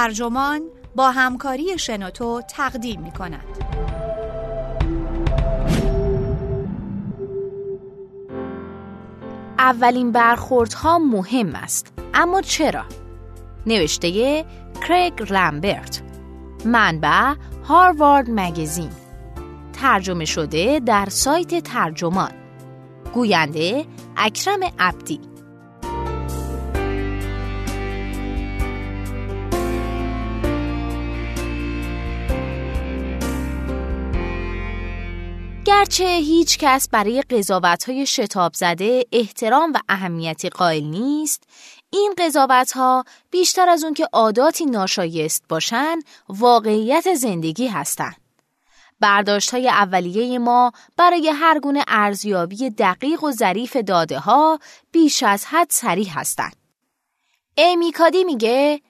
ترجمان با همکاری شنوتو تقدیم می کند. اولین برخوردها مهم است اما چرا؟ نوشته کریگ لامبرت منبع هاروارد مگزین ترجمه شده در سایت ترجمان گوینده اکرم عبدی گرچه هیچ کس برای قضاوت های شتاب زده احترام و اهمیتی قائل نیست، این قضاوت ها بیشتر از اون که عاداتی ناشایست باشن واقعیت زندگی هستند. برداشت های اولیه ما برای هر گونه ارزیابی دقیق و ظریف داده ها بیش از حد سریح هستند. ایمیکادی میگه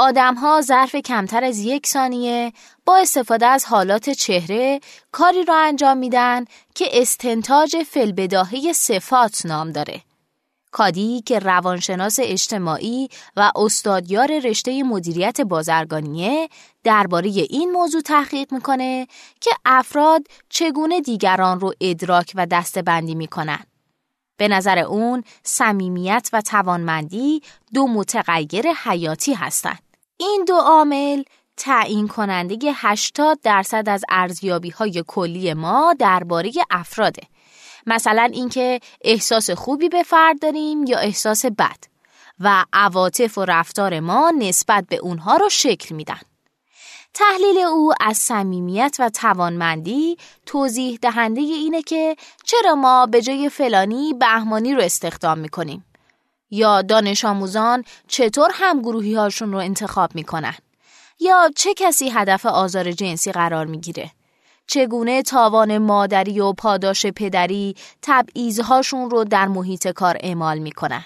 آدمها ظرف کمتر از یک ثانیه با استفاده از حالات چهره کاری را انجام میدن که استنتاج فلبداهه صفات نام داره. کادی که روانشناس اجتماعی و استادیار رشته مدیریت بازرگانیه درباره این موضوع تحقیق می‌کنه که افراد چگونه دیگران رو ادراک و دستبندی می‌کنن. به نظر اون صمیمیت و توانمندی دو متغیر حیاتی هستند. این دو عامل تعیین کننده 80 درصد از ارزیابی های کلی ما درباره افراده. مثلا اینکه احساس خوبی به فرد داریم یا احساس بد و عواطف و رفتار ما نسبت به اونها رو شکل میدن. تحلیل او از صمیمیت و توانمندی توضیح دهنده اینه که چرا ما به جای فلانی بهمانی رو استخدام می‌کنیم یا دانش آموزان چطور هم گروهی هاشون رو انتخاب می‌کنن؟ یا چه کسی هدف آزار جنسی قرار می‌گیره؟ چگونه تاوان مادری و پاداش پدری تبعیضهاشون رو در محیط کار اعمال می‌کنن؟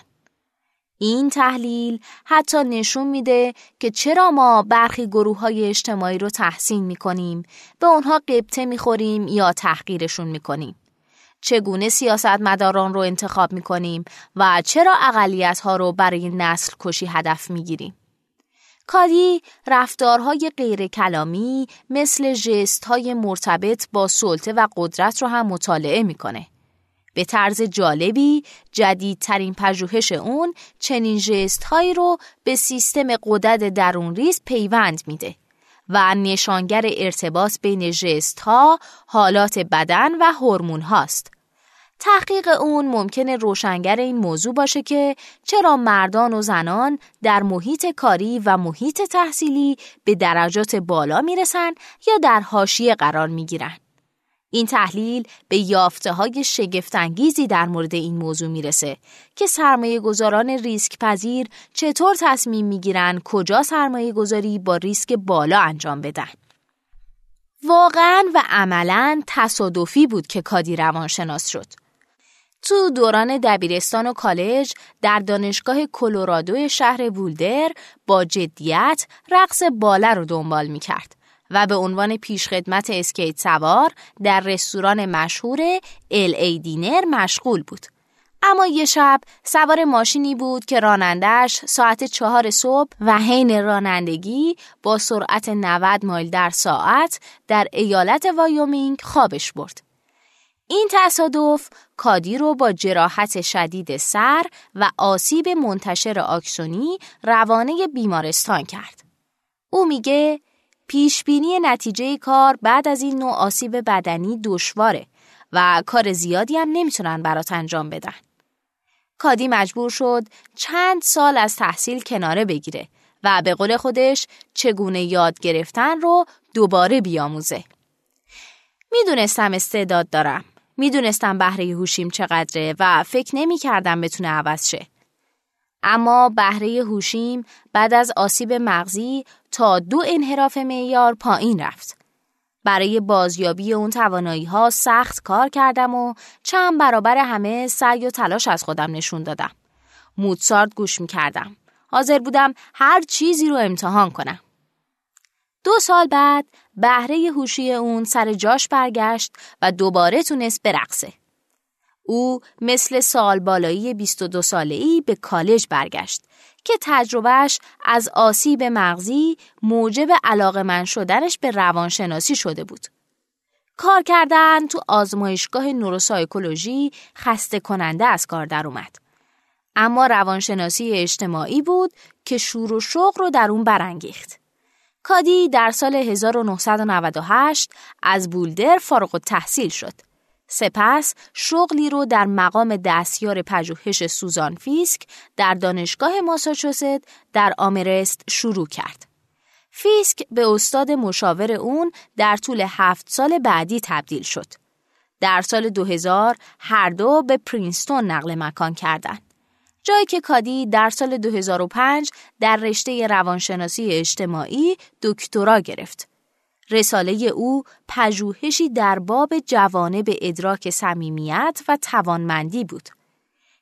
این تحلیل حتی نشون میده که چرا ما برخی گروه های اجتماعی رو تحسین می‌کنیم به اونها قبطه می‌خوریم یا تحقیرشون می‌کنیم. چگونه سیاستمداران رو انتخاب می کنیم و چرا اقلیت ها رو برای نسل کشی هدف می گیریم. کادی رفتارهای غیر کلامی مثل جست های مرتبط با سلطه و قدرت رو هم مطالعه می‌کنه. به طرز جالبی جدیدترین پژوهش اون چنین جست هایی رو به سیستم قدرت درون ریز پیوند میده و نشانگر ارتباط بین جست ها، حالات بدن و هورمون هاست. تحقیق اون ممکنه روشنگر این موضوع باشه که چرا مردان و زنان در محیط کاری و محیط تحصیلی به درجات بالا می‌رسن یا در حاشیه قرار می‌گیرن. این تحلیل به یافته های شگفتانگیزی در مورد این موضوع می‌رسه که سرمایه گذاران ریسک پذیر چطور تصمیم می‌گیرن کجا سرمایه گذاری با ریسک بالا انجام بدن. واقعا و عملا تصادفی بود که کادی روانشناس شد. تو دوران دبیرستان و کالج در دانشگاه کلرادو شهر وولدر با جدیت رقص باله رو دنبال می کرد و به عنوان پیشخدمت اسکیت سوار در رستوران مشهور ال ای دینر مشغول بود. اما یه شب سوار ماشینی بود که رانندش ساعت چهار صبح و حین رانندگی با سرعت 90 مایل در ساعت در ایالت وایومینگ خوابش برد. این تصادف کادی رو با جراحت شدید سر و آسیب منتشر آکسونی روانه بیمارستان کرد. او میگه پیشبینی نتیجه کار بعد از این نوع آسیب بدنی دشواره و کار زیادی هم نمی‌تونن برات انجام بدن. کادی مجبور شد چند سال از تحصیل کناره بگیره و به قول خودش چگونه یاد گرفتن رو دوباره بیاموزه. می‌دونستم استعداد دارم می‌دونستم بهره هوشیم چقدره و فکر نمی کردم بتونه عوض شه. اما بهره هوشیم بعد از آسیب مغزی تا دو انحراف معیار پایین رفت. برای بازیابی اون توانایی ها سخت کار کردم و چند برابر همه سعی و تلاش از خودم نشون دادم. موتسارت گوش می کردم. حاضر بودم هر چیزی رو امتحان کنم. دو سال بعد بهره هوشی اون سر جاش برگشت و دوباره تونست برقصه. او مثل سال بالایی 22 ساله ای به کالج برگشت که تجربهش از آسیب مغزی موجب علاقه من شدنش به روانشناسی شده بود. کار کردن تو آزمایشگاه نوروسایکولوژی خسته کننده از کار در اومد. اما روانشناسی اجتماعی بود که شور و شوق رو در اون برانگیخت. کادی در سال 1998 از بولدر فارغ تحصیل شد. سپس شغلی رو در مقام دستیار پژوهش سوزان فیسک در دانشگاه ماساچوست در آمرست شروع کرد. فیسک به استاد مشاور اون در طول هفت سال بعدی تبدیل شد. در سال 2000 هر دو به پرینستون نقل مکان کردند. جایی که کادی در سال 2005 در رشته روانشناسی اجتماعی دکترا گرفت. رساله او پژوهشی در باب به ادراک صمیمیت و توانمندی بود.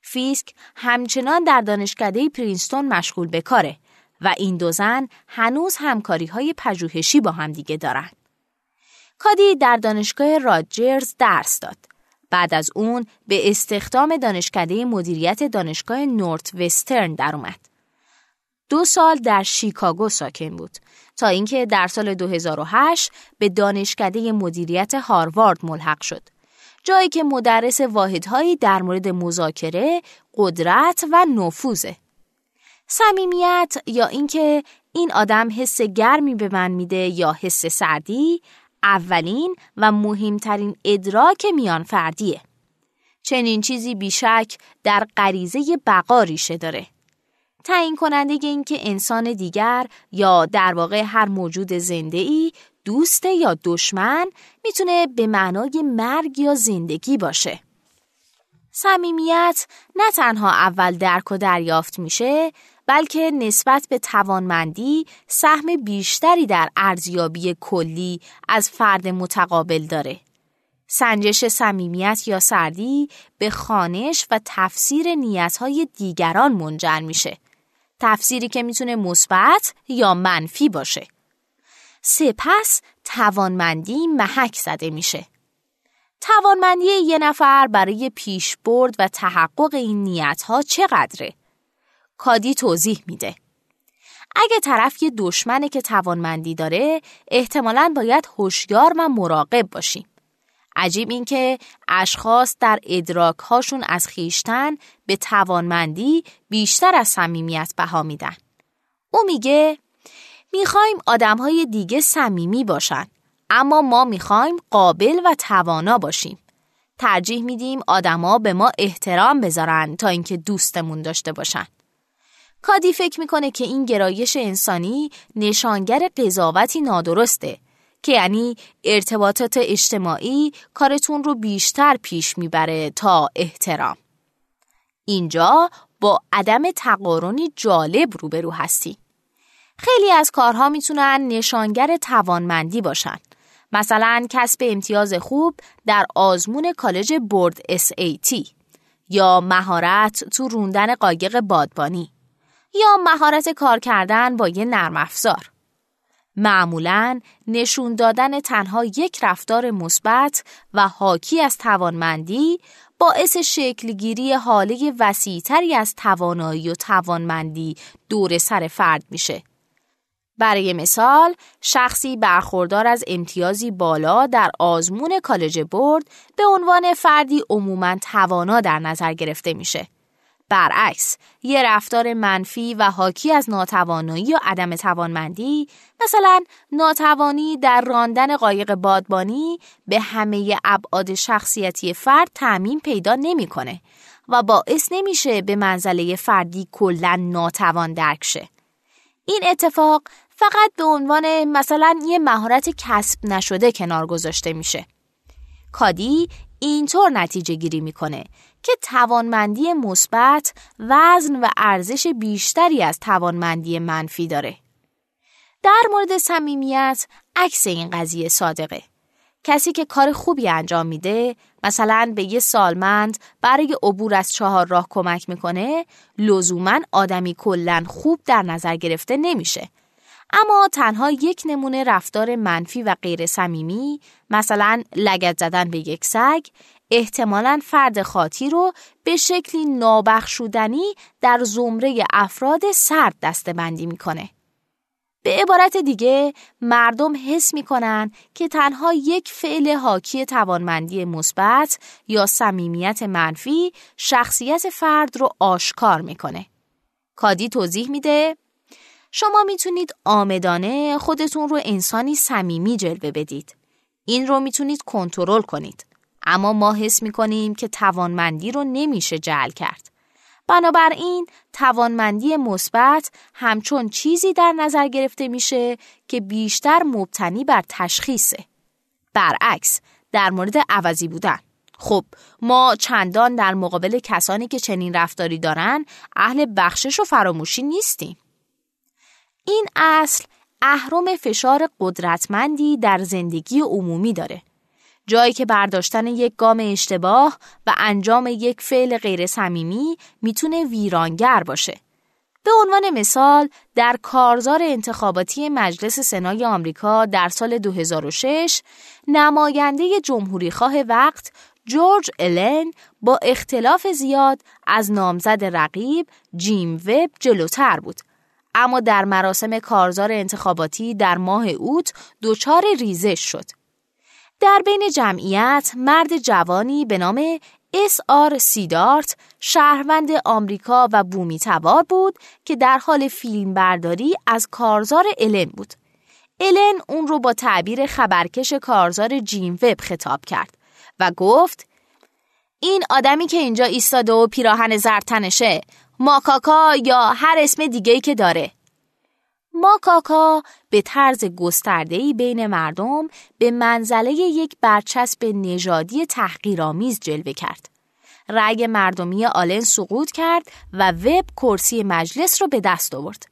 فیسک همچنان در دانشکده پرینستون مشغول به کاره و این دو زن هنوز همکاری های پژوهشی با همدیگه دارند. کادی در دانشگاه راجرز درس داد. بعد از اون به استخدام دانشکده مدیریت دانشگاه نورت وسترن در اومد. دو سال در شیکاگو ساکن بود تا اینکه در سال 2008 به دانشکده مدیریت هاروارد ملحق شد. جایی که مدرس واحدهایی در مورد مذاکره، قدرت و نفوذه. صمیمیت یا اینکه این آدم حس گرمی به من میده یا حس سردی اولین و مهمترین ادراک میان فردیه. چنین چیزی بیشک در غریزه بقا ریشه داره. تعیین کننده اینکه انسان دیگر یا در واقع هر موجود زنده ای دوست یا دشمن می‌تونه به معنای مرگ یا زندگی باشه. صمیمیت نه تنها اول درک و دریافت میشه بلکه نسبت به توانمندی سهم بیشتری در ارزیابی کلی از فرد متقابل داره. سنجش صمیمیت یا سردی به خانش و تفسیر نیتهای دیگران منجر میشه. تفسیری که می‌تونه مثبت یا منفی باشه. سپس توانمندی محک زده میشه. توانمندی یه نفر برای پیشبرد و تحقق این نیتها چقدره؟ کادی توضیح میده. اگه طرف یه دشمنه که توانمندی داره احتمالاً باید هوشیار و مراقب باشیم. عجیب این که اشخاص در ادراکهاشون از خیشتن به توانمندی بیشتر از صمیمیت بها میدن. او میگه می‌خوایم آدمهای دیگه صمیمی باشن اما ما می‌خوایم قابل و توانا باشیم. ترجیح میدیم آدما به ما احترام بذارن تا اینکه دوستمون داشته باشن. کادی فکر می‌کنه که این گرایش انسانی نشانگر قضاوتی نادرسته که یعنی ارتباطات اجتماعی کارتون رو بیشتر پیش می‌بره تا احترام. اینجا با عدم تقارنی جالب روبرو هستی. خیلی از کارها می‌تونن نشانگر توانمندی باشن. مثلا کسب امتیاز خوب در آزمون کالج بورد SAT یا مهارت تو روندن قایق بادبانی یا مهارت کار کردن با یه نرم افزار. معمولا نشون دادن تنها یک رفتار مثبت و حاکی از توانمندی باعث شکلگیری حاله وسیعتری از توانایی و توانمندی دور سر فرد میشه. برای مثال شخصی برخوردار از امتیازی بالا در آزمون کالج برد به عنوان فردی عموما توانا در نظر گرفته میشه. برعکس یه رفتار منفی و حاکی از ناتوانایی و عدم توانمندی مثلا ناتوانی در راندن قایق بادبانی به همه ابعاد شخصیتی فرد تعمین پیدا نمی‌کنه و باعث نمیشه به منزله فردی کلا ناتوان درک شه. این اتفاق فقط به عنوان مثلا یه مهارت کسب نشده کنار گذاشته میشه. کادی اینطور نتیجه گیری می‌کنه که توانمندی مثبت وزن و ارزش بیشتری از توانمندی منفی داره. در مورد صمیمیت عکس این قضیه صادقه. کسی که کار خوبی انجام میده مثلا به یه سالمند برای عبور از چهار راه کمک می‌کنه لزوما آدمی کلا خوب در نظر گرفته نمیشه اما تنها یک نمونه رفتار منفی و غیر صمیمی مثلا لگت زدن به یک سگ احتمالا فرد خاطی رو به شکلی نابخشودنی در زمره افراد سرد دستبندی می‌کنه. به عبارت دیگه مردم حس می‌کنن که تنها یک فعل حاکی توانمندی مثبت یا صمیمیت منفی شخصیت فرد رو آشکار می‌کنه. کادی توضیح میده شما می‌تونید آمدانه خودتون رو انسانی صمیمی جلوه بدید. این رو می‌تونید کنترل کنید. اما ما حس می‌کنیم که توانمندی رو نمیشه جعل کرد. بنابراین توانمندی مثبت همچون چیزی در نظر گرفته میشه که بیشتر مبتنی بر تشخیصه. برعکس در مورد عوضی بودن خب ما چندان در مقابل کسانی که چنین رفتاری دارن اهل بخشش و فراموشی نیستیم. این اصل اهرم فشار قدرتمندی در زندگی عمومی داره. جایی که برداشتن یک گام اشتباه و انجام یک فعل غیر صمیمی می‌تونه ویرانگر باشه. به عنوان مثال در کارزار انتخاباتی مجلس سنای آمریکا در سال 2006 نماینده جمهوری خواه وقت جورج الن با اختلاف زیاد از نامزد رقیب جیم وب جلوتر بود اما در مراسم کارزار انتخاباتی در ماه اوت دچار ریزش شد. در بین جمعیت مرد جوانی به نام اس آر سیدارت شهروند آمریکا و بومی تبار بود که در حال فیلم برداری از کارزار الن بود. الن اون رو با تعبیر خبرکش کارزار جیم وب خطاب کرد و گفت این آدمی که اینجا ایستاده و پیراهن زرتنشه ماکاکا یا هر اسم دیگهی که داره ماکاکا به طرز گستردهی بین مردم به منزله یک برچسب نژادی تحقیرآمیز جلوه کرد. رأی مردمی آلن سقوط کرد و وب کرسی مجلس را به دست آورد.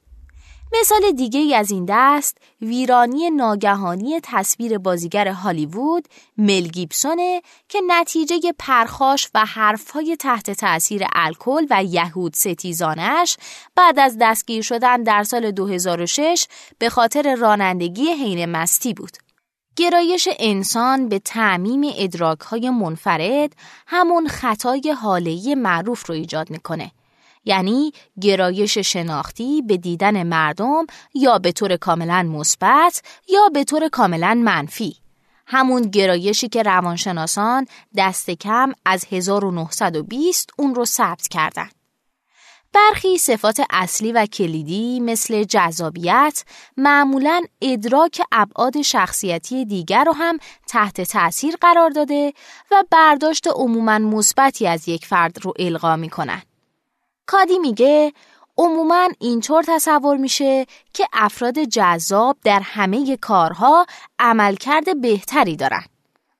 مثال دیگه از این دست ویرانی ناگهانی تصویر بازیگر هالیوود مل گیبسونه که نتیجه پرخاش و حرفهای تحت تأثیر الکل و یهود ستیزانش بعد از دستگیر شدن در سال 2006 به خاطر رانندگی حین مستی بود. گرایش انسان به تعمیم ادراکهای منفرد همون خطای حالی معروف رو ایجاد می‌کنه یعنی گرایش شناختی به دیدن مردم یا به طور کاملا مثبت یا به طور کاملا منفی همون گرایشی که روانشناسان دست کم از 1920 اون رو ثبت کردن. برخی صفات اصلی و کلیدی مثل جذابیت معمولا ادراک ابعاد شخصیتی دیگر رو هم تحت تأثیر قرار داده و برداشت عموما مثبتی از یک فرد رو القا می‌کنن. کادی میگه عموما اینطور تصور میشه که افراد جذاب در همه کارها عملکرد بهتری دارن.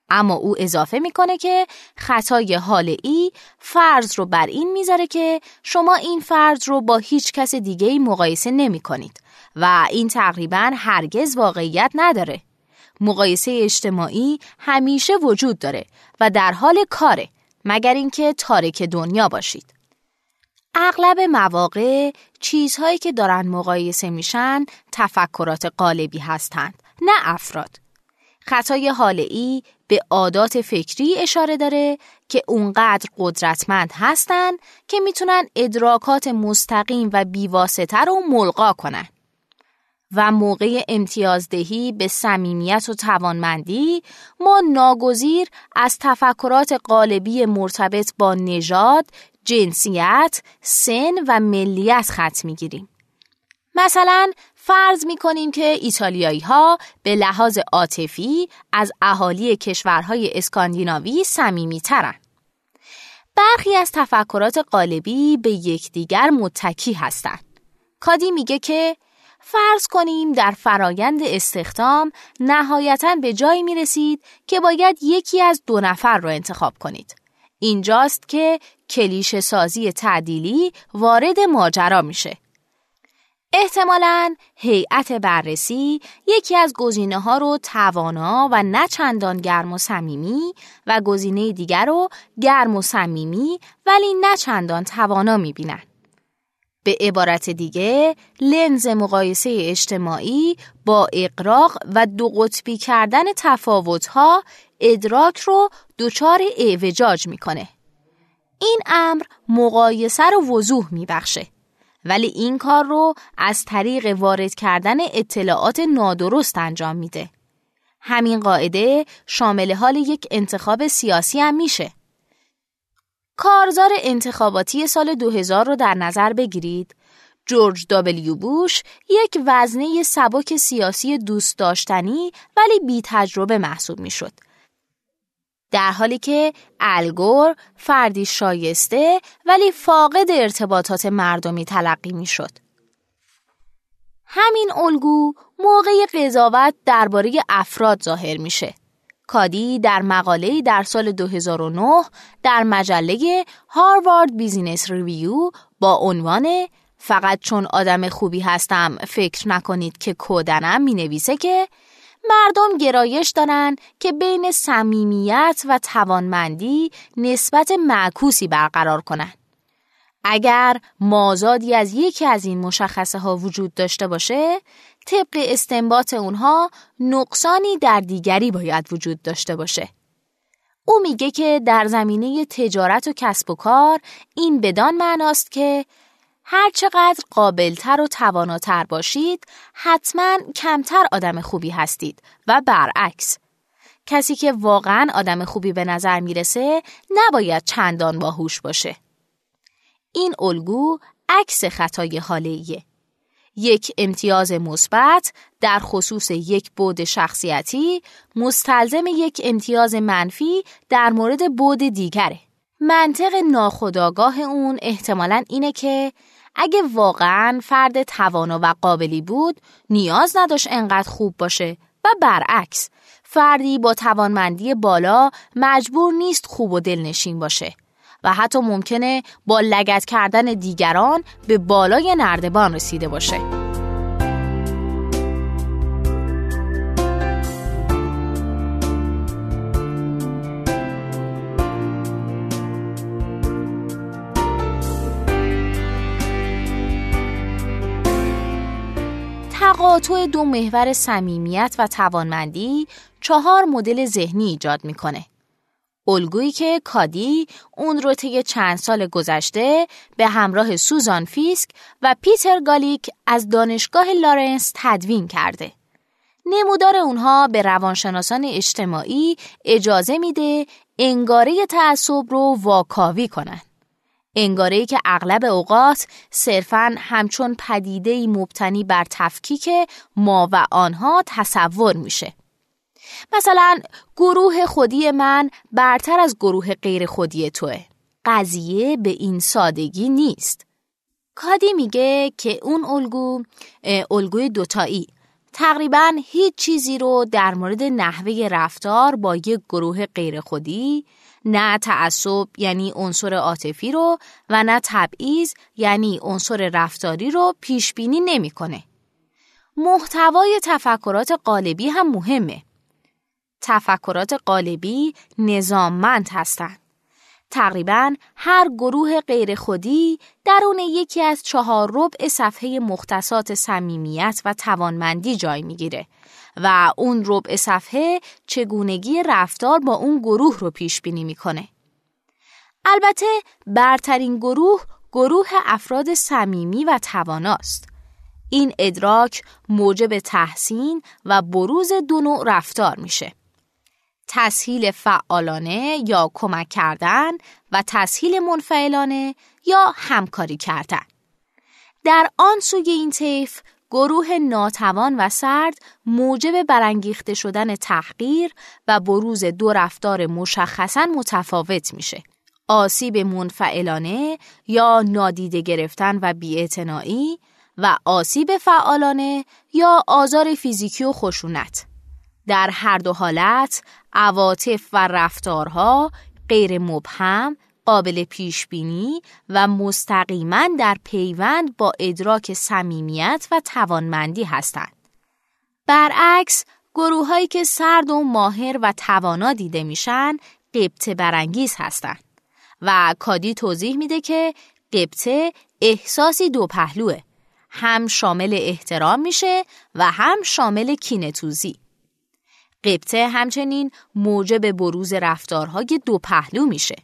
اما او اضافه می‌کنه که خطای حال ای فرض رو بر این می‌ذاره که شما این فرض رو با هیچ کس دیگه ای مقایسه نمی کنید و این تقریبا هرگز واقعیت نداره. مقایسه اجتماعی همیشه وجود داره و در حال کاره مگر اینکه تارک دنیا باشید. اغلب مواقع چیزهایی که دارن مقایسه میشن تفکرات قالبی هستند نه افراد. خطای حالی به عادات فکری اشاره داره که اونقدر قدرتمند هستند که می‌تونن ادراکات مستقیم و بیواسطه رو ملغا کنن. و موقع امتیازدهی به صمیمیت و توانمندی ما ناگزیر از تفکرات قالبی مرتبط با نژاد، جنسیت، سن و ملیت خط می‌گیریم. مثلا فرض می کنیم که ایتالیایی ها به لحاظ عاطفی از اهالی کشورهای اسکاندیناوی سمیمی ترن. برخی از تفکرات قالبی به یکدیگر متکی هستند. کادی میگه که فرض کنیم در فرایند استخدام نهایتا به جایی می رسید که باید یکی از دو نفر رو انتخاب کنید. اینجاست که کلیش سازی تعدیلی وارد ماجرا میشه. احتمالا هیئت بررسی یکی از گزینه ها رو توانا و نه چندان گرم و صمیمی و گزینه دیگر رو گرم و صمیمی ولی نه چندان توانا می‌بینن. به عبارت دیگه لنز مقایسه اجتماعی با اقراق و دو قطبی کردن تفاوتها ادراک رو دچار اعوجاج می‌کنه. این امر مقایسه رو وضوح میبخشه. ولی این کار رو از طریق وارد کردن اطلاعات نادرست انجام میده. همین قاعده شامل حال یک انتخاب سیاسی هم میشه. کارزار انتخاباتی سال 2000 رو در نظر بگیرید. جورج دابلیو بوش یک وزنه سبک سیاسی دوست داشتنی ولی بی تجربه محسوب می شد. در حالی که ال گور فردی شایسته ولی فاقد ارتباطات مردمی تلقی می شد. همین الگو موقع قضاوت درباره افراد ظاهر میشه. کادی در مقاله در سال 2009 در مجله Harvard Business Review با عنوان فقط چون آدم خوبی هستم فکر نکنید که کودنم می نویسه که مردم گرایش دارن که بین صمیمیت و توانمندی نسبت معکوسی برقرار کنند. اگر مازادی از یکی از این مشخصه ها وجود داشته باشه طبق استنباط اونها نقصانی در دیگری باید وجود داشته باشه. او میگه که در زمینه تجارت و کسب و کار این بدان معناست که هرچقدر قابلتر و تواناتر باشید حتما کمتر آدم خوبی هستید و برعکس. کسی که واقعا آدم خوبی به نظر می‌رسه نباید چندان باهوش باشه. این الگو عکس خطای حالیه. یک امتیاز مثبت در خصوص یک بود شخصیتی مستلزم یک امتیاز منفی در مورد بود دیگره. منطق ناخداگاه اون احتمالا اینه که اگه واقعا فرد توانا و قابلی بود نیاز نداشت انقدر خوب باشه و برعکس فردی با توانمندی بالا مجبور نیست خوب و دلنشین باشه و حتی ممکنه با لگت کردن دیگران به بالای نردبان رسیده باشه. تقاطع دو محور صمیمیت و توانمندی چهار مدل ذهنی ایجاد می‌کنه. الگویی که کادی اون رو طی چند سال گذشته به همراه سوزان فیسک و پیتر گلیک از دانشگاه لارنس تدوین کرده. نمودار اونها به روانشناسان اجتماعی اجازه میده انگاره تعصب رو واکاوی کنن. انگاره که اغلب اوقات صرفاً همچون پدیده مبتنی بر تفکیک ما و آنها تصور میشه. مثلا گروه خودی من برتر از گروه غیر خودی توه. قضیه به این سادگی نیست. کادی میگه که اون الگو الگوی دوتایی تقریبا هیچ چیزی رو در مورد نحوه رفتار با یک گروه غیر خودی نه تعصب یعنی عنصر عاطفی رو و نه تبعیض یعنی عنصر رفتاری رو پیش بینی نمی‌کنه. محتوای تفکرات قالبی هم مهمه. تفکرات قالبی نظاممند هستند. تقریبا هر گروه غیر خودی درون یکی از چهار ربع صفحه مختصات صمیمیت و توانمندی جای می‌گیره و اون ربع صفحه چگونگی رفتار با اون گروه رو پیش بینی می‌کنه. البته برترین گروه گروه افراد صمیمی و تواناست. این ادراک موجب تحسین و بروز دو نوع رفتار میشه. تسهیل فعالانه یا کمک کردن و تسهیل منفعلانه یا همکاری کردن. در آن سوی این طیف گروه ناتوان و سرد موجب برانگیخته شدن تحقیر و بروز دو رفتار مشخصا متفاوت میشه. آسیب منفعلانه یا نادیده گرفتن و بیاعتنایی و آسیب فعالانه یا آزار فیزیکی و خشونت. در هر دو حالت عواطف و رفتارها غیر مبهم قابل پیش بینی و مستقیما در پیوند با ادراک صمیمیت و توانمندی هستند. برعکس گروههایی که سرد و ماهر و توانا دیده میشن قبطه برانگیز هستند و کادی توضیح میده که قبطه احساسی دو پهلوه هم شامل احترام میشه و هم شامل کینتوزی قبطه همچنین موجب بروز رفتارهای دو پهلو میشه.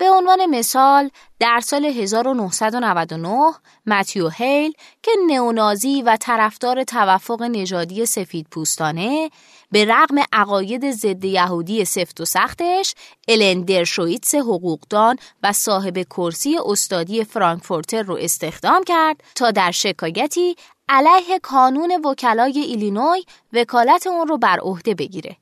به عنوان مثال در سال 1999 متیو هیل که نئونازی و طرفدار توفق نژادی سفید پوستانه به رغم عقاید ضد یهودی سفت و سختش الن درشویتس حقوقدان و صاحب کرسی استادی فرانکفورتر رو استخدام کرد تا در شکایتی علیه کانون وکلای ایلینوی وکالت اون رو بر عهده بگیره.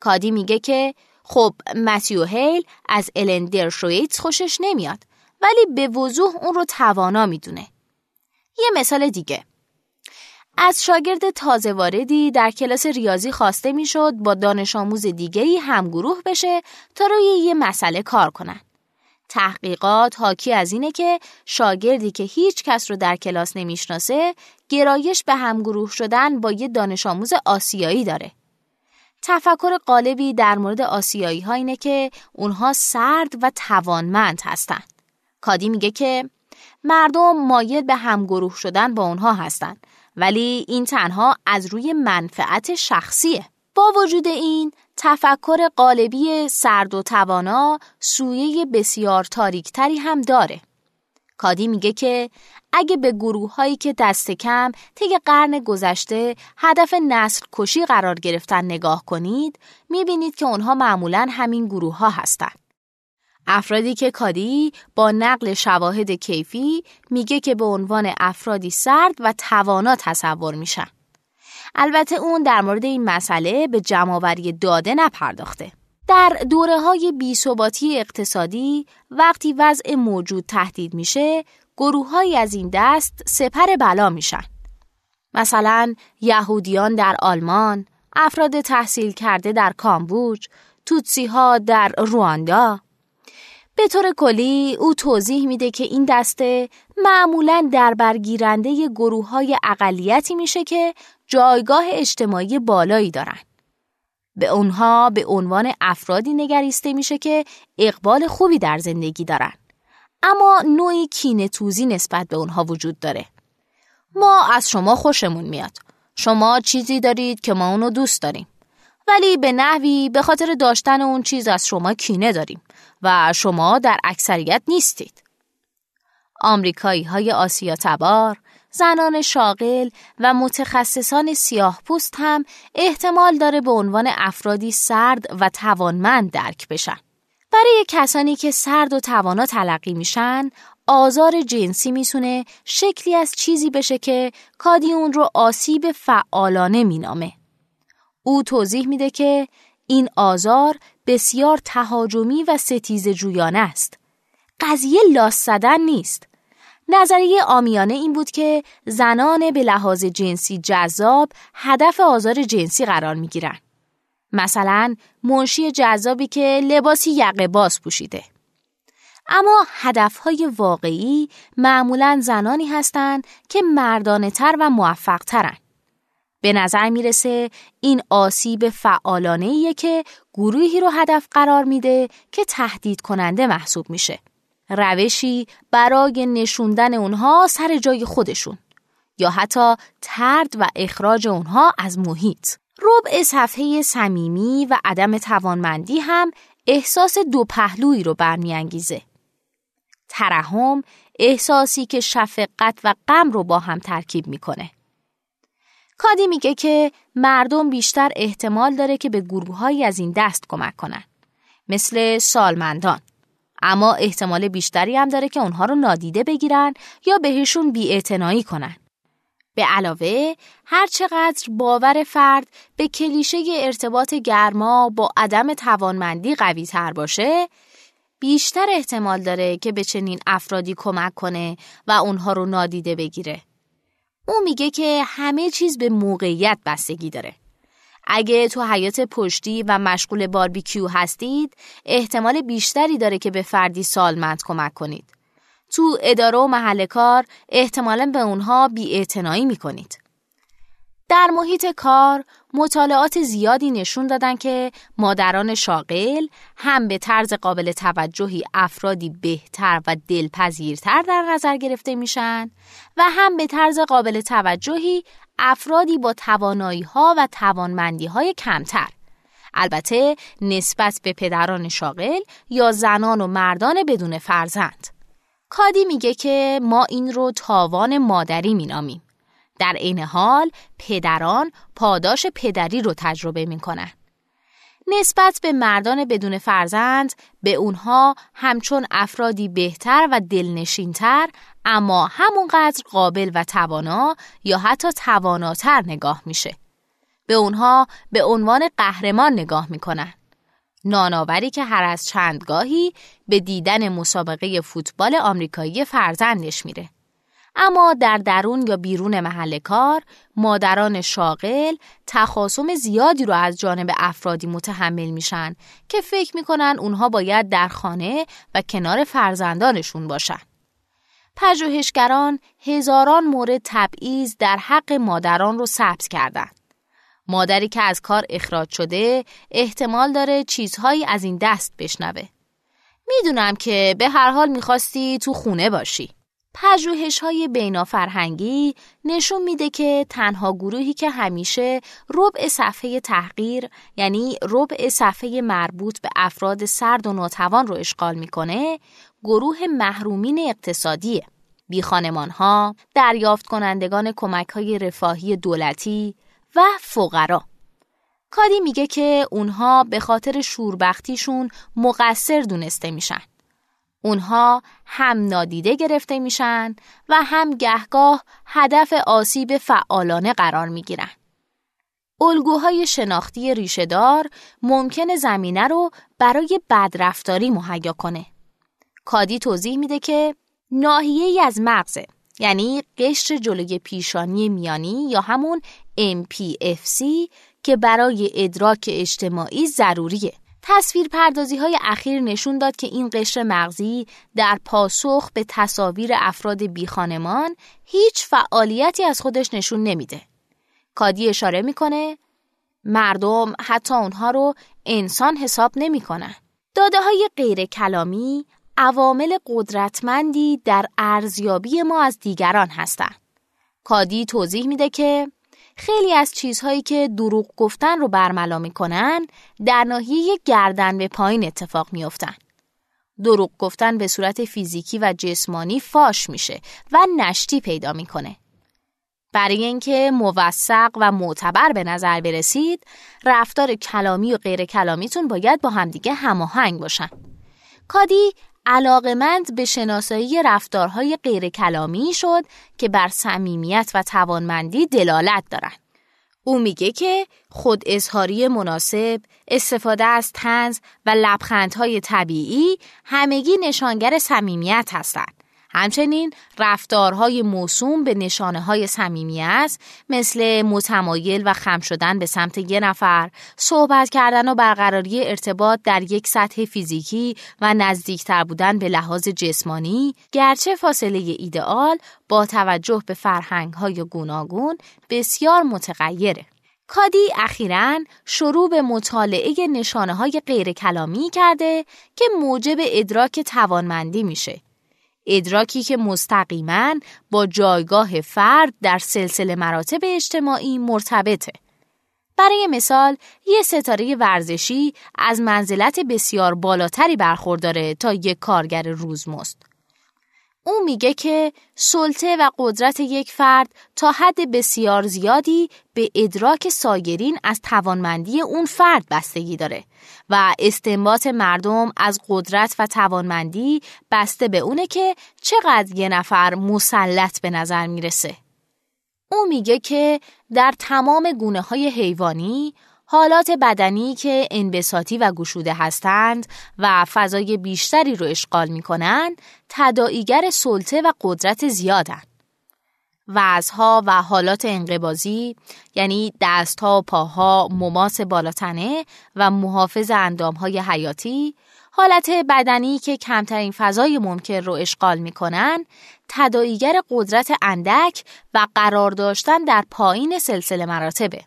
کادی میگه که خب متیو هیل از الن درشویتس خوشش نمیاد ولی به وضوح اون رو توانا می‌دونه. یه مثال دیگه از شاگرد تازه واردی در کلاس ریاضی خواسته می‌شد با دانش آموز دیگه ای همگروه بشه تا روی یه مسئله کار کنن. تحقیقات حاکی از اینه که شاگردی که هیچ کس رو در کلاس نمی‌شناسه گرایش به همگروه شدن با یه دانش آموز آسیایی داره. تفکر قالبی در مورد آسیایی ها اینه که اونها سرد و توانمند هستند. کادی میگه که مردم مایل به همگروه شدن با اونها هستند ولی این تنها از روی منفعت شخصیه. با وجود این تفکر قالبی سرد و توانا سویه بسیار تاریکتری هم داره. کادی میگه که اگه به گروه هایی که دست کم طی قرن گذشته هدف نسل کشی قرار گرفتن نگاه کنید می‌بینید که اونها معمولا همین گروه ها هستند. افرادی که کادی با نقل شواهد کیفی میگه که به عنوان افرادی سرد و توانا تصور میشن. البته اون در مورد این مسئله به جمعآوری داده نپرداخته. در دوره های بیثباتی اقتصادی وقتی وضع موجود تهدید میشه گروههایی از این دست سپر بلا میشن. مثلا یهودیان در آلمان، افراد تحصیل کرده در کامبوج، توتسی ها در رواندا. به طور کلی او توضیح میده که این دسته معمولا در برگیرنده گروه های اقلیتی میشه که جایگاه اجتماعی بالایی دارن. به اونها به عنوان افرادی نگریسته میشه که اقبال خوبی در زندگی دارن. اما نوعی کینه توزی نسبت به اونها وجود داره. ما از شما خوشمون میاد. شما چیزی دارید که ما اونو دوست داریم. ولی به نحوی به خاطر داشتن اون چیز از شما کینه داریم و شما در اکثریت نیستید. آمریکایی های آسیا تبار، زنان شاغل و متخصصان سیاه پوست هم احتمال داره به عنوان افرادی سرد و توانمند درک بشن. برای کسانی که سرد و توانا تلقی میشن، آزار جنسی می‌تونه شکلی از چیزی بشه که کادی اون رو آسیب فعالانه مینامه. او توضیح میده که این آزار بسیار تهاجمی و ستیز جویانه است. قضیه لاس زدن نیست. نظریه آمیانه این بود که زنان به لحاظ جنسی جذاب هدف آزار جنسی قرار می گیرن. مثلا منشی جذابی که لباسی یقه باز پوشیده. اما هدفهای واقعی معمولا زنانی هستند که مردانه تر و موفق ترن. به نظر می‌رسه این آسیب فعالانه که گروهی رو هدف قرار میده که تهدید کننده محسوب میشه. روشی برای نشوندن اونها سر جای خودشون یا حتی ترد و اخراج اونها از محیط. ربع صفحه صمیمی و عدم توانمندی هم احساس دو پهلویی رو برمیانگیزه. ترحم احساسی که شفقت و غم رو با هم ترکیب می‌کنه. کادی میگه که مردم بیشتر احتمال داره که به گروههایی از این دست کمک کنن. مثل سالمندان. اما احتمال بیشتری هم داره که اونها رو نادیده بگیرن یا بهشون بیاعتنایی کنن. به علاوه هر چقدر باور فرد به کلیشه ارتباط گرما با عدم توانمندی قوی تر باشه بیشتر احتمال داره که به چنین افرادی کمک کنه و اونها رو نادیده بگیره. او میگه که همه چیز به موقعیت بستگی داره. اگه تو حیات پشتی و مشغول باربیکیو هستید، احتمال بیشتری داره که به فردی سالمند کمک کنید. تو اداره و محل کار احتمالا به اونها بیاعتنایی می‌کنید. در محیط کار مطالعات زیادی نشون دادن که مادران شاغل هم به طرز قابل توجهی افرادی بهتر و دلپذیرتر در نظر گرفته میشن و هم به طرز قابل توجهی افرادی با توانایی ها و توانمندی های کمتر. البته نسبت به پدران شاغل یا زنان و مردان بدون فرزند. کادی میگه که ما این رو تاوان مادری مینامیم. در عین حال پدران پاداش پدری رو تجربه می‌کنن نسبت به مردان بدون فرزند به اونها همچون افرادی بهتر و دلنشینتر اما همونقدر قابل و توانا یا حتی تواناتر نگاه میشه. به اونها به عنوان قهرمان نگاه می‌کنن. ناناوری که هر از چندگاهی به دیدن مسابقه فوتبال آمریکایی فرزندش میره. اما در درون یا بیرون محل کار مادران شاغل تخاصم زیادی رو از جانب افرادی متحمل میشن که فکر می‌کنن اونها باید در خانه و کنار فرزندانشون باشن. پژوهشگران هزاران مورد تبعیض در حق مادران رو ثبت کردند. مادری که از کار اخراج شده احتمال داره چیزهایی از این دست بشنوه. می‌دونم که به هر حال می‌خواستی تو خونه باشی. پژوهش های بینافرهنگی نشون میده که تنها گروهی که همیشه ربع صفحه تحقیر یعنی ربع صفحه مربوط به افراد سرد و ناتوان رو اشغال می‌کنه گروه محرومین اقتصادیه. بیخانمان ها، دریافت کنندگان کمک های رفاهی دولتی و فقرا. کادی میگه که اونها به خاطر شوربختیشون مقصر دونسته میشن. اونها هم نادیده گرفته میشن و هم گهگاه هدف آسیب فعالانه قرار می‌گیرن. الگوهای شناختی ریشهدار ممکن زمینه رو برای بدرفتاری مهیا کنه. کادی توضیح میده که ناحیه از مغزه یعنی قشر جلوی پیشانی میانی یا همون MPFC که برای ادراک اجتماعی ضروریه تصویر پردازی های اخیر نشون داد که این قشر مغزی در پاسخ به تصاویر افراد بیخانمان هیچ فعالیتی از خودش نشون نمیده. کادی اشاره می‌کنه مردم حتی اونها رو انسان حساب نمی‌کنن. داده های غیر کلامی عوامل قدرتمندی در ارزیابی ما از دیگران هستند. کادی توضیح میده که خیلی از چیزهایی که دروغ گفتن رو برملا می‌کنن در ناحیه گردن به پایین اتفاق میافتن. دروغ گفتن به صورت فیزیکی و جسمانی فاش میشه و نشتی پیدا می‌کنه. برای اینکه موثق و معتبر به نظر برسید، رفتار کلامی و غیر کلامیتون باید با همدیگه هماهنگ باشن. کادی علاقمند به شناسایی رفتارهای غیر کلامی شد که بر صمیمیت و توانمندی دلالت دارند. او میگه که خود اظهاری مناسب، استفاده از تنز و لبخندهای طبیعی همگی نشانگر صمیمیت هستند. همچنین رفتارهای موسوم به نشانه های است مثل متمایل و خم شدن به سمت یه نفر، صحبت کردن و برقراری ارتباط در یک سطح فیزیکی و نزدیکتر بودن به لحاظ جسمانی گرچه فاصله ایدئال با توجه به فرهنگ های گوناگون بسیار متغیره. کادی اخیرا شروع به مطالعه نشانه های غیر کلامی کرده که موجب ادراک توانمندی میشه ادراکی که مستقیما با جایگاه فرد در سلسله مراتب اجتماعی مرتبطه. برای مثال یه ستاره ورزشی از منزلت بسیار بالاتری برخورداره تا یک کارگر روزمست. او میگه که سلطه و قدرت یک فرد تا حد بسیار زیادی به ادراک سایرین از توانمندی اون فرد بستگی داره و استنباط مردم از قدرت و توانمندی بسته به اونه که چقدر یه نفر مسلط به نظر می‌رسه. او میگه که در تمام گونه های حیوانی حالات بدنی که انبساطی و گشوده هستند و فضای بیشتری رو اشغال می کنند تداعیگر سلطه و قدرت زیادند. وزها و حالات انقبازی یعنی دستها و پاها مماس بالاتنه و محافظ اندامهای حیاتی حالت بدنی که کمترین فضای ممکن رو اشغال می کنن تداییگر قدرت اندک و قرار داشتن در پایین سلسله مراتبه.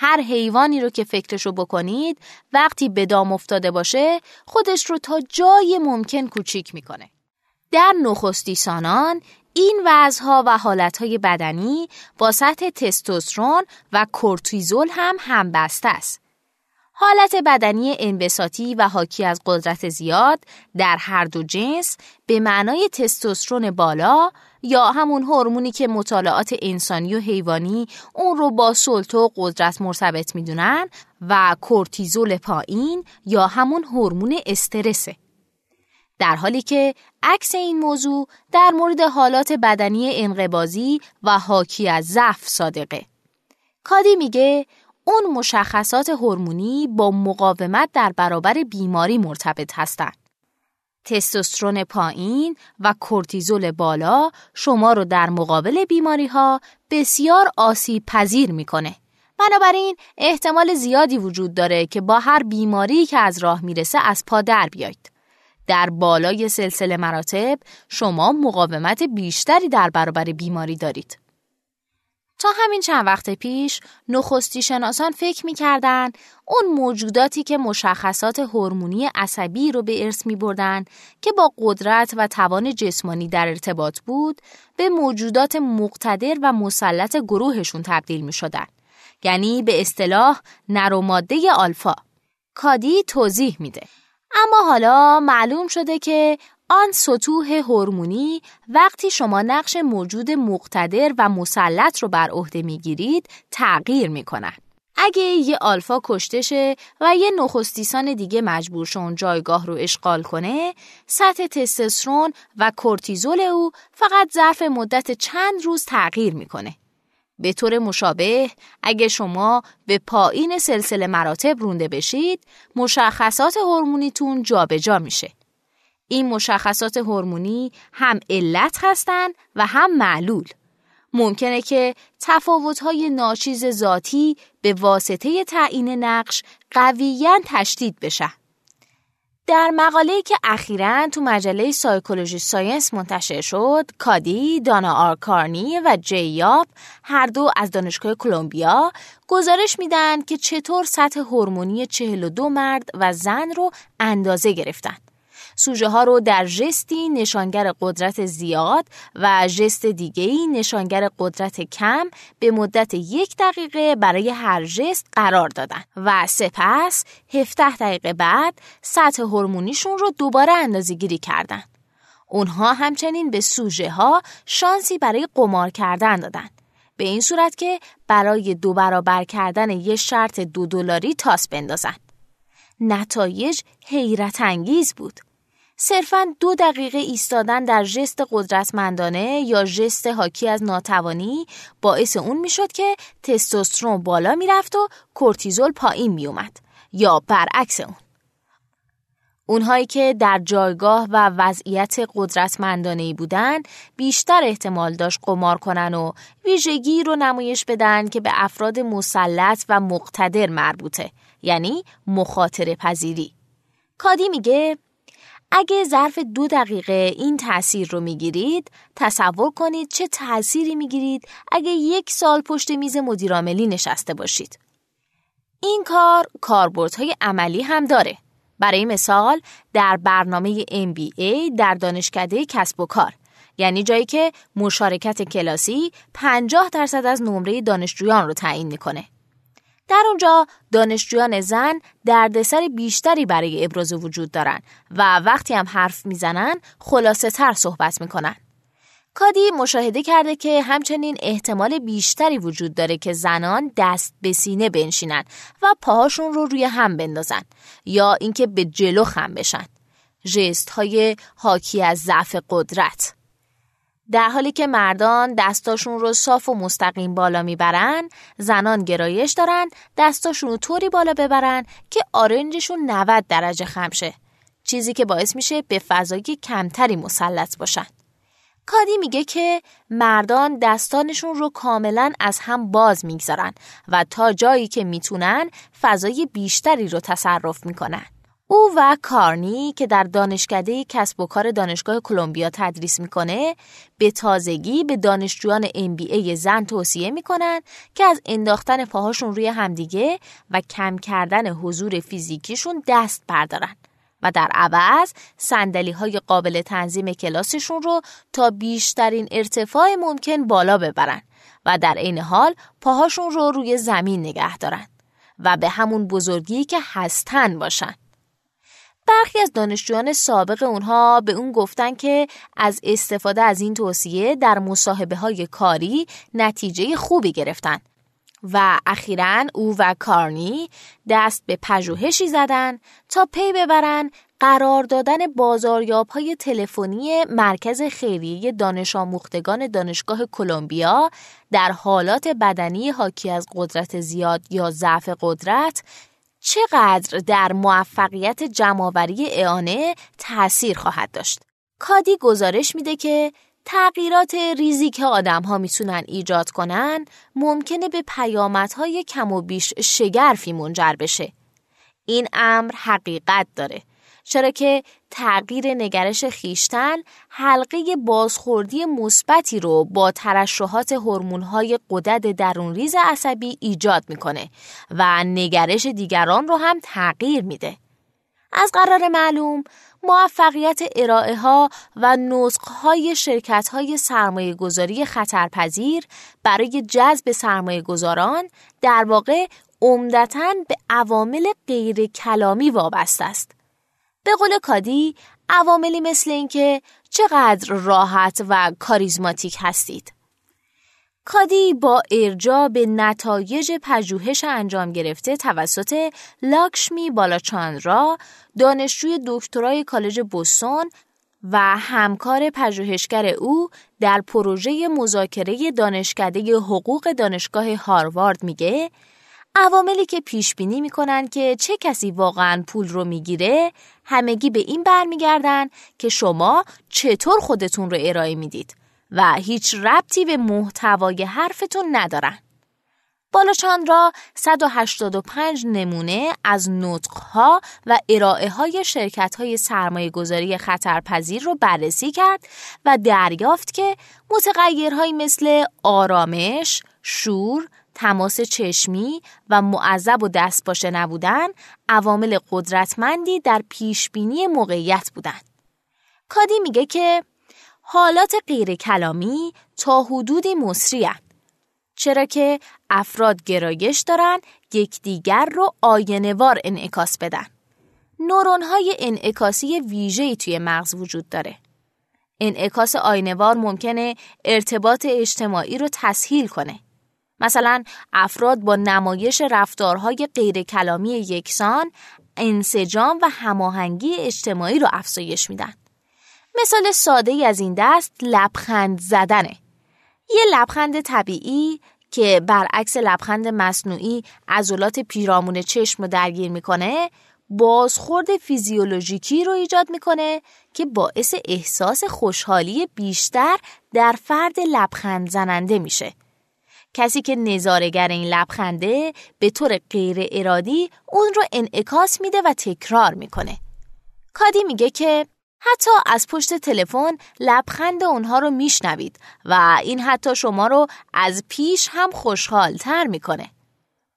هر حیوانی رو که فکرشو بکنید وقتی به دام افتاده باشه خودش رو تا جای ممکن کوچیک می‌کنه. در نخستی سانان این وضعها و حالتهای بدنی با سطح تستوسترون و کورتیزول هم همبسته است. حالت بدنی انبساطی و حاکی از قدرت زیاد در هر دو جنس به معنای تستوسترون بالا یا همون هورمونی که مطالعات انسانی و حیوانی اون رو با سلطه و قدرت مرتبط می‌دونن و کورتیزول پایین یا همون هورمون استرسه. در حالی که عکس این موضوع در مورد حالات بدنی انقبازی و حاکی از ضعف صادقه. کادی میگه اون مشخصات هورمونی با مقاومت در برابر بیماری مرتبط هستند. تستوسترون پایین و کورتیزول بالا شما رو در مقابل بیماری ها بسیار آسیب پذیر می‌کنه. بنابراین احتمال زیادی وجود داره که با هر بیماری که از راه می‌رسه از پا در بیایید. در بالای سلسله مراتب شما مقاومت بیشتری در برابر بیماری دارید. تا همین چند وقت پیش نخستی شناسان فکر می‌کردن اون موجوداتی که مشخصات هورمونی عصبی رو به ارث می بردن که با قدرت و توان جسمانی در ارتباط بود به موجودات مقتدر و مسلط گروهشون تبدیل می شدن. یعنی به اصطلاح نر و ماده آلفا. کادی توضیح میده. اما حالا معلوم شده که آن سطوح هورمونی وقتی شما نقش موجود مقتدر و مسلط رو بر عهده می‌گیرید تغییر می‌کنن. اگه یه آلفا کشته شه و یه نخستیسان دیگه مجبور شون جایگاه رو اشغال کنه، سطح تستوسترون و کورتیزول او فقط ظرف مدت چند روز تغییر می‌کنه. به طور مشابه اگه شما به پایین سلسله مراتب رونده بشید مشخصات هورمونیتون جابجا میشه این مشخصات هورمونی هم علت هستند و هم معلول ممکنه که تفاوت‌های ناچیز ذاتی به واسطه تعیین نقش قویاً تشدید بشه در مقاله که اخیرا تو مجله Psychology Science منتشر شد، کادی، دانا آر کارنی و جی اپ هر دو از دانشگاه کلمبیا گزارش میدن که چطور سطح هورمونی 42 مرد و زن رو اندازه گرفتن. سوژه ها رو در ژستی نشانگر قدرت زیاد و ژست دیگه‌ی نشانگر قدرت کم به مدت یک دقیقه برای هر جست قرار دادن و سپس 17 دقیقه بعد سطح هورمونیشون رو دوباره اندازه گیری کردن. اونها همچنین به سوژه ها شانسی برای قمار کردن دادن. به این صورت که برای دو برابر کردن یه شرط دو دلاری تاس بندازن. نتایج حیرت انگیز بود. صرفا دو دقیقه ایستادن در ژست قدرتمندانه یا ژست حاکی از ناتوانی باعث اون می‌شد که تستوسترون بالا می‌رفت و کورتیزول پایین میومد یا برعکس اون. اونهایی که در جایگاه و وضعیت قدرتمندانه ای بودن بیشتر احتمال داشت قمار کنن و ویژگی رو نمایش بدن که به افراد مسلط و مقتدر مربوطه یعنی مخاطره پذیری. کادی میگه اگه ظرف دو دقیقه این تاثیر رو می‌گیرید تصور کنید چه تأثیری می‌گیرید اگه یک سال پشت میز مدیرعاملی نشسته باشید. این کار کاربردهای عملی هم داره. برای مثال در برنامه MBA در دانشکده کسب و کار یعنی جایی که مشارکت کلاسی 50 درصد از نمره دانشجویان رو تعیین می‌کنه. در اونجا دانشجویان زن دردسر بیشتری برای ابراز وجود دارن و وقتی هم حرف می‌زنن خلاصه تر صحبت می‌کنن. کادی مشاهده کرده که همچنین احتمال بیشتری وجود داره که زنان دست به سینه بنشینن و پاهاشون رو روی هم بندازن یا اینکه به جلو خم بشن. جست های حاکی از ضعف قدرت. در حالی که مردان دستاشون رو صاف و مستقیم بالا می‌برن زنان گرایش دارن دستاشون رو طوری بالا ببرن که آرنجشون 90 درجه خم شه. چیزی که باعث میشه به فضای کمتری مسلط باشن. کادی میگه که مردان دستانشون رو کاملا از هم باز می‌گذارن و تا جایی که می‌تونن فضای بیشتری رو تصرف می‌کنن. او و کارنی که در دانشکده کسب و کار دانشگاه کلمبیا تدریس می‌کنه به تازگی به دانشجویان MBA زن توصیه می‌کنن که از انداختن پاهاشون روی همدیگه و کم کردن حضور فیزیکیشون دست بردارن و در عوض سندلی های قابل تنظیم کلاسشون رو تا بیشترین ارتفاع ممکن بالا ببرن و در عین حال پاهاشون رو روی زمین نگه دارن و به همون بزرگی که هستن باشن. برخی از دانشجویان سابق اونها به اون گفتن که از استفاده از این توصیه در مصاحبه های کاری نتیجه خوبی گرفتن و اخیرا او و کارنی دست به پژوهشی زدن تا پی ببرن قرار دادن بازاریاب های تلفنی مرکز خیریه دانش آموختگان دانشگاه کلمبیا در حالات بدنی حاکی از قدرت زیاد یا ضعف قدرت چقدر در موفقیت جمعآوری اعانه تأثیر خواهد داشت. کادی گزارش میده که تغییرات ریزی که آدم ها می‌تونن ایجاد کنن ممکنه به پیامدهای کم و بیش شگرفی منجر بشه. این امر حقیقت داره. چرا که تغییر نگرش خیشتن حلقه بازخوردی مثبتی رو با ترشحات هورمون‌های قدرت درون ریز عصبی ایجاد می‌کنه و نگرش دیگران رو هم تغییر میده. از قرار معلوم موفقیت ارائه ها و نسخ های شرکت های سرمایه گذاری خطرپذیر برای جذب سرمایه گذاران در واقع عمدتا به عوامل غیر کلامی وابسته است. به قول کادی عواملی مثل اینکه چقدر راحت و کاریزماتیک هستید. کادی با ارجا به نتایج پژوهش انجام گرفته توسط لاکشمی بالاچاندرا دانشجوی دکترای کالج بوستون و همکار پژوهشگر او در پروژه مذاکره دانشکده حقوق دانشگاه هاروارد میگه عواملی که پیش بینی می‌کنن که چه کسی واقعا پول رو می‌گیره همگی به این برمیگردن که شما چطور خودتون رو ارائه می‌دید و هیچ ربطی به محتوای حرفتون ندارن. بالاچاندرا 185 نمونه از نطقها و ارائه های شرکت های سرمایه گذاری خطرپذیر رو بررسی کرد و دریافت که متغیرهایی مثل آرامش، شور، تماس چشمی و معذب و دست باشه نبودن عوامل قدرتمندی در پیشبینی موقعیت بودند. کادی میگه که حالات غیر کلامی تا حدودی مصری چرا که افراد گرایش دارن یکدیگر رو آینوار انعکاس بدن. نورون های انعکاسی ویژه‌ای توی مغز وجود داره. انعکاس آینوار ممکنه ارتباط اجتماعی رو تسهیل کنه. مثلا افراد با نمایش رفتارهای غیر کلامی یکسان انسجام و هماهنگی اجتماعی رو افزایش میدن. مثال ساده ای از این دست لبخند زدنه. یه لبخند طبیعی که برعکس لبخند مصنوعی عضلات پیرامون چشم رو درگیر می‌کنه بازخورد فیزیولوژیکی رو ایجاد می‌کنه که باعث احساس خوشحالی بیشتر در فرد لبخند زننده میشه. کسی که نظارگر این لبخنده به طور غیر ارادی اون رو انعکاس میده و تکرار می‌کنه. کادی میگه که حتی از پشت تلفن لبخند اونها رو میشنوید و این حتی شما رو از پیش هم خوشحالتر می‌کنه.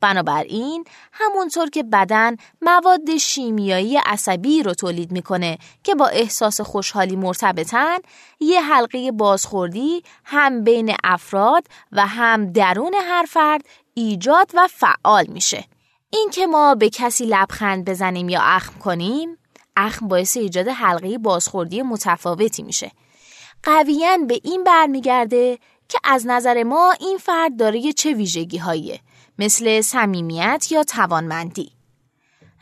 بنابراین همونطور که بدن مواد شیمیایی عصبی رو تولید می‌کنه که با احساس خوشحالی مرتبطن یه حلقه بازخوردی هم بین افراد و هم درون هر فرد ایجاد و فعال میشه. این که ما به کسی لبخند بزنیم یا اخم کنیم اخم باعث ایجاد حلقه بازخوردی متفاوتی میشه. قویا به این برمیگرده که از نظر ما این فرد داره چه ویژگی هاییه مثل صمیمیت یا توانمندی.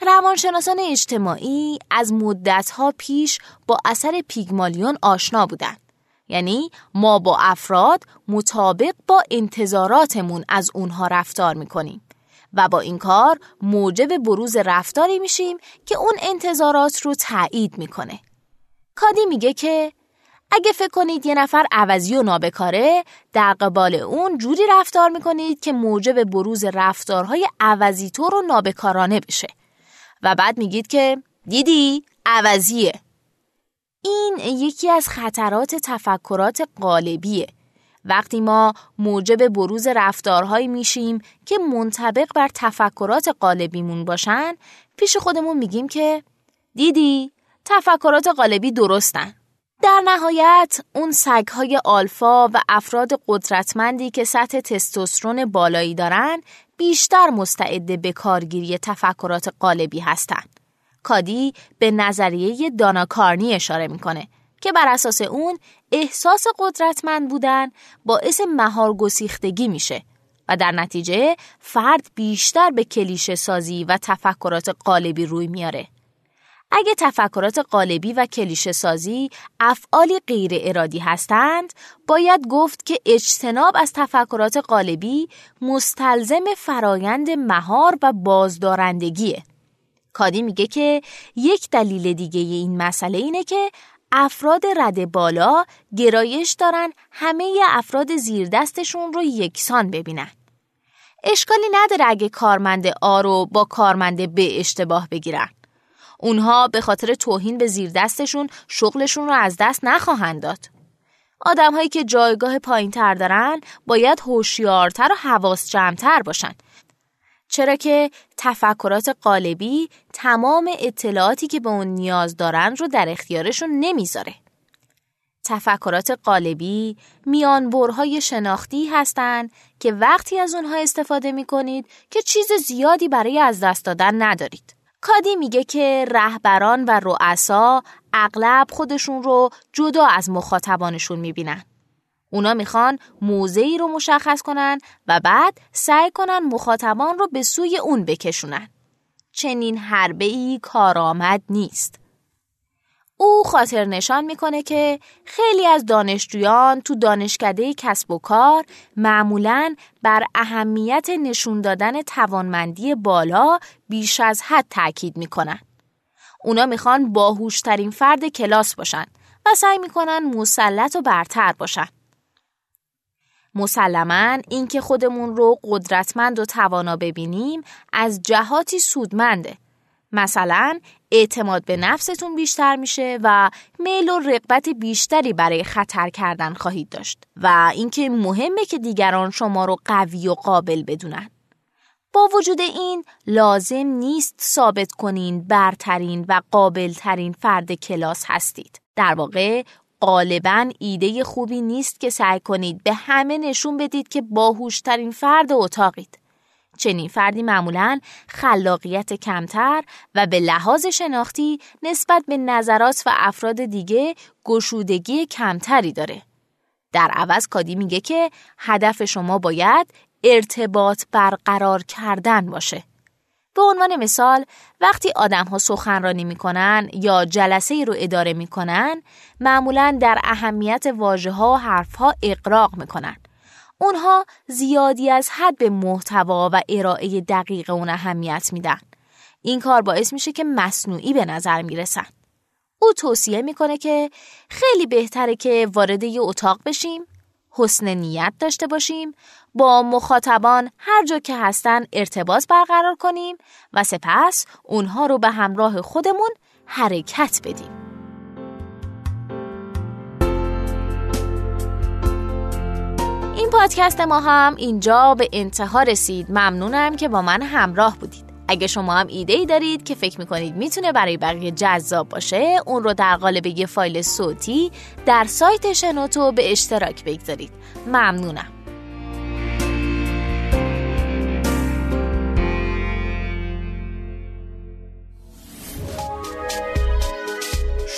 روانشناسان اجتماعی از مدتها پیش با اثر پیگمالیون آشنا بودند. یعنی ما با افراد مطابق با انتظاراتمون از اونها رفتار می‌کنیم و با این کار موجب بروز رفتاری میشیم که اون انتظارات رو تایید می‌کنه. کادی میگه که اگه فکر کنید یه نفر عوضی و نابکاره در قبال اون جوری رفتار می‌کنید که موجب بروز رفتارهای عوضی طور و نابکارانه بشه. و بعد میگید که دیدی؟ عوضیه. این یکی از خطرات تفکرات قالبیه وقتی ما موجب بروز رفتارهایی میشیم که منطبق بر تفکرات قالبیمون باشن پیش خودمون میگیم که دیدی تفکرات قالبی درستن. در نهایت اون سگهای آلفا و افراد قدرتمندی که سطح تستوسترون بالایی دارن بیشتر مستعد به کارگیری تفکرات قالبی هستند. کادی به نظریه دانا کارنی اشاره می‌کنه که بر اساس اون احساس قدرتمند بودن باعث مهار گسیختگی میشه و در نتیجه فرد بیشتر به کلیشه سازی و تفکرات قالبی روی میاره. اگه تفکرات قالبی و کلیشه سازی افعالی غیر ارادی هستند، باید گفت که اجتناب از تفکرات قالبی مستلزم فرایند مهار و بازدارندگیه. کادی میگه که یک دلیل دیگه این مسئله اینه که افراد رد بالا گرایش دارن همه افراد زیر دستشون رو یکسان ببینن. اشکالی نداره اگه کارمند آ رو با کارمند ب اشتباه بگیرن. اونها به خاطر توهین به زیر دستشون شغلشون رو از دست نخواهند داد. آدم هایی که جایگاه پایین تر دارن باید هوشیارتر و حواس جمعتر باشن. چرا که تفکرات قالبی تمام اطلاعاتی که به اون نیاز دارن رو در اختیارشون نمی‌ذاره. تفکرات قالبی میانبرهای شناختی هستند که وقتی از اونها استفاده می کنید که چیز زیادی برای از دست دادن ندارید. کادی میگه که رهبران و رؤسا اغلب خودشون رو جدا از مخاطبانشون می‌بینن. اونا می‌خوان موضعی رو مشخص کنن و بعد سعی کنن مخاطبان رو به سوی اون بکشونن. چنین حربه ای کارآمد نیست. او خاطر نشان می‌کنه که خیلی از دانشجویان تو دانشکده کسب و کار معمولا بر اهمیت نشون دادن توانمندی بالا بیش از حد تاکید می‌کنن. اونا می‌خوان باهوشترین فرد کلاس باشن و سعی می‌کنن مسلط و برتر باشن. مسلما اینکه خودمون رو قدرتمند و توانا ببینیم از جهاتی سودمنده مثلا اعتماد به نفستون بیشتر میشه و میل و رقبت بیشتری برای خطر کردن خواهید داشت و اینکه مهمه که دیگران شما رو قوی و قابل بدونن با وجود این لازم نیست ثابت کنین برترین و قابلترین فرد کلاس هستید در واقع غالبا ایده خوبی نیست که سعی کنید به همه نشون بدید که باهوشترین فرد اتاقید. چنین فردی معمولا خلاقیت کمتر و به لحاظ شناختی نسبت به نظرات و افراد دیگه گشودگی کمتری داره. در عوض کادی میگه که هدف شما باید ارتباط برقرار کردن باشه. به عنوان مثال وقتی آدم ها سخنرانی می‌کنن یا جلسه ای رو اداره می‌کنن معمولا در اهمیت واژه ها و حرف ها اقراق می‌کنن اونها زیادی از حد به محتوا و ارائه دقیق اون اهمیت میدن این کار باعث میشه که مصنوعی به نظر می‌رسن او توصیه می‌کنه که خیلی بهتره که وارد یه اتاق بشیم حسن نیت داشته باشیم با مخاطبان هر جا که هستن ارتباط برقرار کنیم و سپس اونها رو به همراه خودمون حرکت بدیم. این پادکست ما هم اینجا به انتها رسید. ممنونم که با من همراه بودید. اگه شما هم ایده ای دارید که فکر می‌کنید می‌تونه برای بقیه جذاب باشه اون رو در قالب یه فایل صوتی در سایت شنوتو به اشتراک بگذارید. ممنونم.